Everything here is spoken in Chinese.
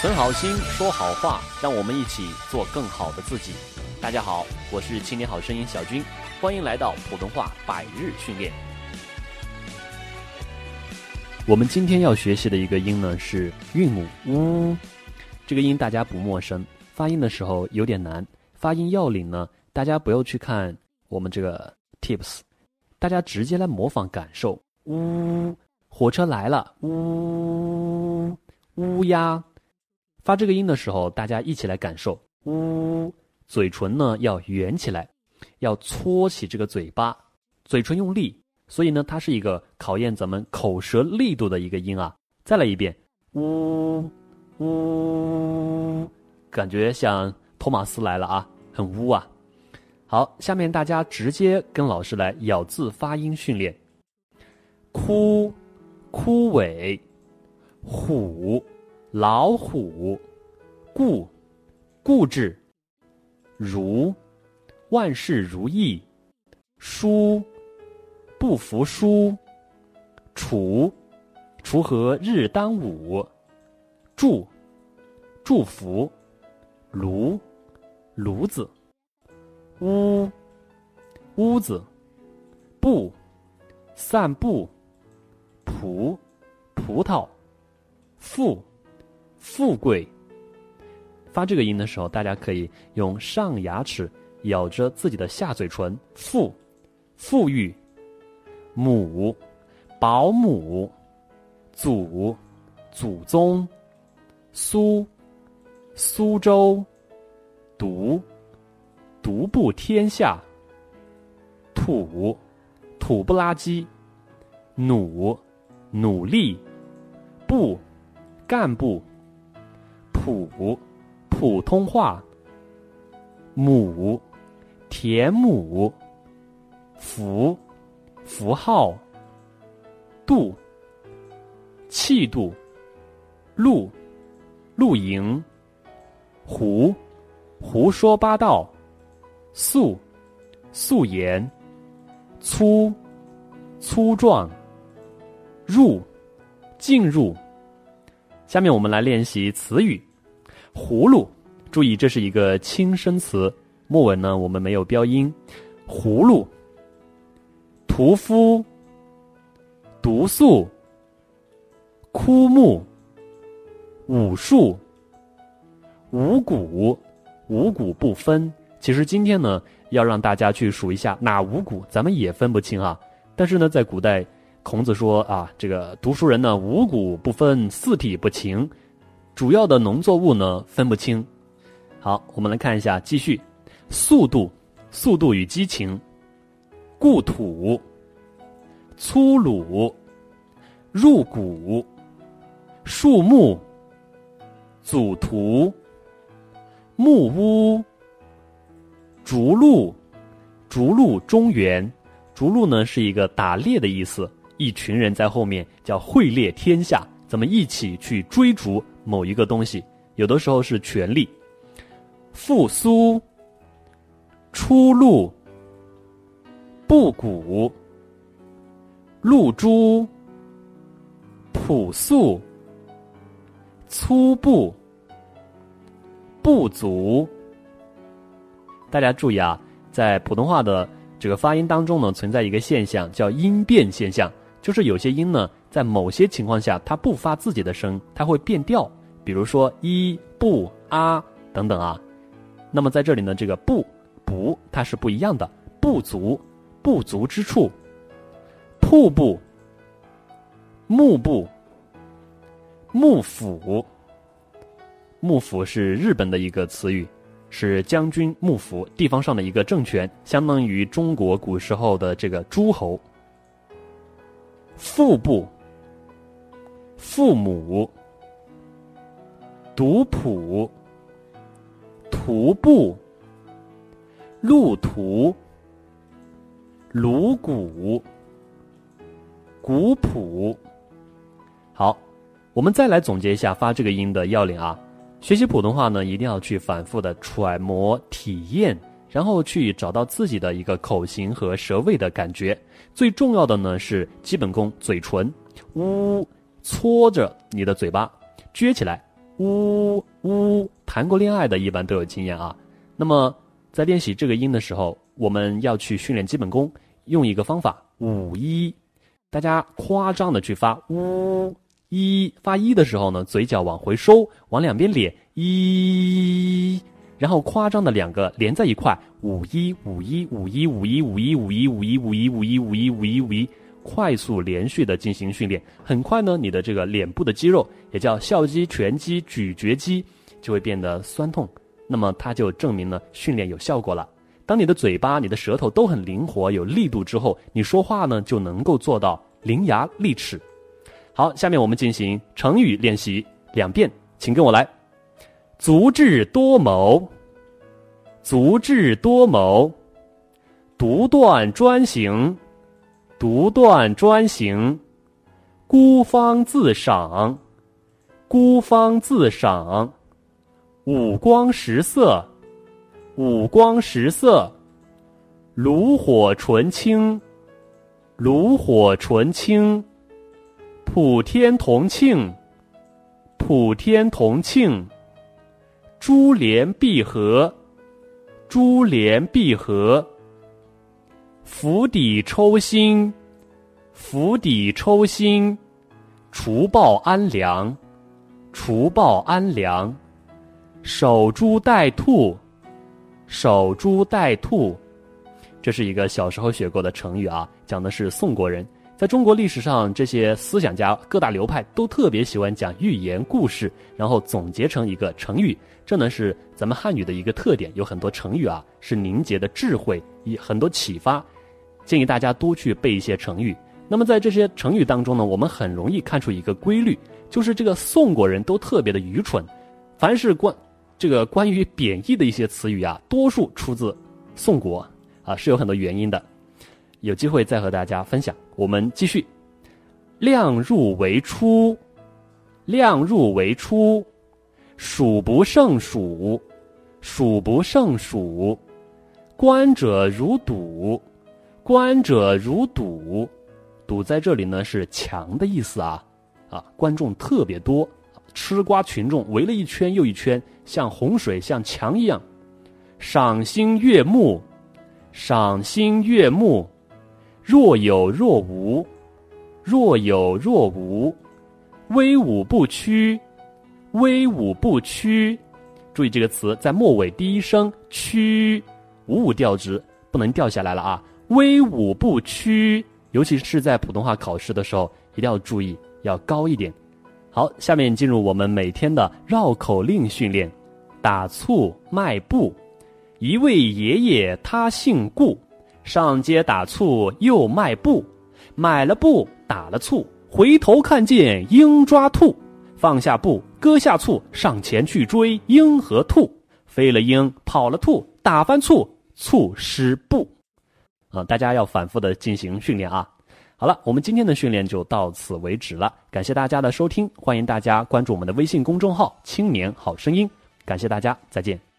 存好心，说好话，让我们一起做更好的自己。大家好，我是青年好声音小军，欢迎来到普通话百日训练。我们今天要学习的一个音呢是韵母呜，这个音大家不陌生，发音的时候有点难。发音要领呢，大家不要去看我们这个 tips，大家直接来模仿感受。呜，火车来了，呜，乌鸦。发这个音的时候，大家一起来感受。呜，嘴唇呢要圆起来，要搓起这个嘴巴，嘴唇用力，所以呢，它是一个考验咱们口舌力度的一个音啊。再来一遍，呜呜，感觉像托马斯来了啊，很污啊。好，下面大家直接跟老师来咬字发音训练。枯，枯萎，虎。老虎，固，固执，如，万事如意，输，不服输，锄，锄禾日当午，祝，祝福，炉，炉子，屋，屋子，步，散步，葡，葡萄，富。富贵，发这个音的时候，大家可以用上牙齿咬着自己的下嘴唇。富，富裕，母，保姆，祖，祖宗，苏，苏州，独，独步天下，土，土不拉几，努，努力，部，干部。普，普通话。母，田亩。符，符号。度，气度。露，露营。胡，胡说八道。素，素颜。粗，粗壮。入，进入。下面我们来练习词语。葫芦，注意这是一个轻声词，末尾呢我们没有标音。葫芦，屠夫，毒素，枯木，武术，五谷，五谷不分。其实今天呢，要让大家去数一下哪五谷，咱们也分不清啊。但是呢，在古代，孔子说啊，这个读书人呢，五谷不分，四体不勤。主要的农作物呢分不清，好，我们来看一下，继续，速度，速度与激情，故土，粗鲁，入谷，树木，祖图，木屋，逐鹿，逐鹿中原，逐鹿呢是一个打猎的意思，一群人在后面叫会猎天下，咱们一起去追逐。某一个东西，有的时候是权力。复苏、出路、布谷、露珠、朴素、粗布、不足。大家注意啊，在普通话的这个发音当中呢，存在一个现象，叫音变现象，就是有些音呢。在某些情况下，它不发自己的声，它会变调。比如说一、不、啊等等啊。那么在这里呢，这个不、不，它是不一样的。不足、不足之处。瀑布、幕布、幕府。幕府是日本的一个词语，是将军幕府，地方上的一个政权，相当于中国古时候的这个诸侯。腹部。父母，读谱，徒步，路途，颅骨，古朴。好，我们再来总结一下发这个音的要领啊。学习普通话呢，一定要去反复的揣摩体验，然后去找到自己的一个口型和舌位的感觉。最重要的呢是基本功，嘴唇，呜。搓着你的嘴巴，撅起来，呜呜，谈过恋爱的一般都有经验啊。那么在练习这个音的时候，我们要去训练基本功，用一个方法五一，大家夸张的去发呜一，发一的时候呢，嘴角往回收，往两边咧一。然后夸张的两个连在一块，五一五一五一五一五一五一五一五一五一五一五一五一，快速连续的进行训练，很快呢，你的这个脸部的肌肉也叫笑肌、颧肌、咀嚼肌就会变得酸痛，那么它就证明呢训练有效果了。当你的嘴巴、你的舌头都很灵活、有力度之后，你说话呢就能够做到伶牙俐齿。好，下面我们进行成语练习两遍，请跟我来。足智多谋，足智多谋，独断专行，独断专行，孤芳自赏，孤芳自赏，五光十色，五光十色，炉火纯青，炉火纯青，普天同庆，普天同庆。珠联璧合，珠联璧合。釜底抽薪，釜底抽薪。除暴安良，除暴安良。守株待兔，守株待兔。这是一个小时候学过的成语啊，讲的是宋国人。在中国历史上，这些思想家各大流派都特别喜欢讲寓言故事，然后总结成一个成语。这呢是咱们汉语的一个特点，有很多成语啊是凝结的智慧，以很多启发。建议大家多去背一些成语。那么在这些成语当中呢，我们很容易看出一个规律，就是这个宋国人都特别的愚蠢。凡是关这个关于贬义的一些词语啊，多数出自宋国啊，是有很多原因的。有机会再和大家分享。我们继续，量入为出，量入为出，数不胜数，数不胜数，观者如堵，观者如堵，堵在这里呢是墙的意思啊啊！观众特别多，吃瓜群众围了一圈又一圈，像洪水像墙一样，赏心悦目，赏心悦目。若有若无，若有若无，威武不屈，威武不屈。注意这个词在末尾第一声屈，五五调值不能掉下来了啊！威武不屈，尤其是在普通话考试的时候，一定要注意要高一点。好，下面进入我们每天的绕口令训练。打醋卖布，一位爷爷他姓顾。上街打醋又卖布，买了布打了醋，回头看见鹰抓兔，放下布割下醋，上前去追鹰和兔，飞了鹰跑了兔，打翻醋醋湿布，啊，大家要反复的进行训练啊。好了，我们今天的训练就到此为止了，感谢大家的收听，欢迎大家关注我们的微信公众号“青年好声音”，感谢大家，再见。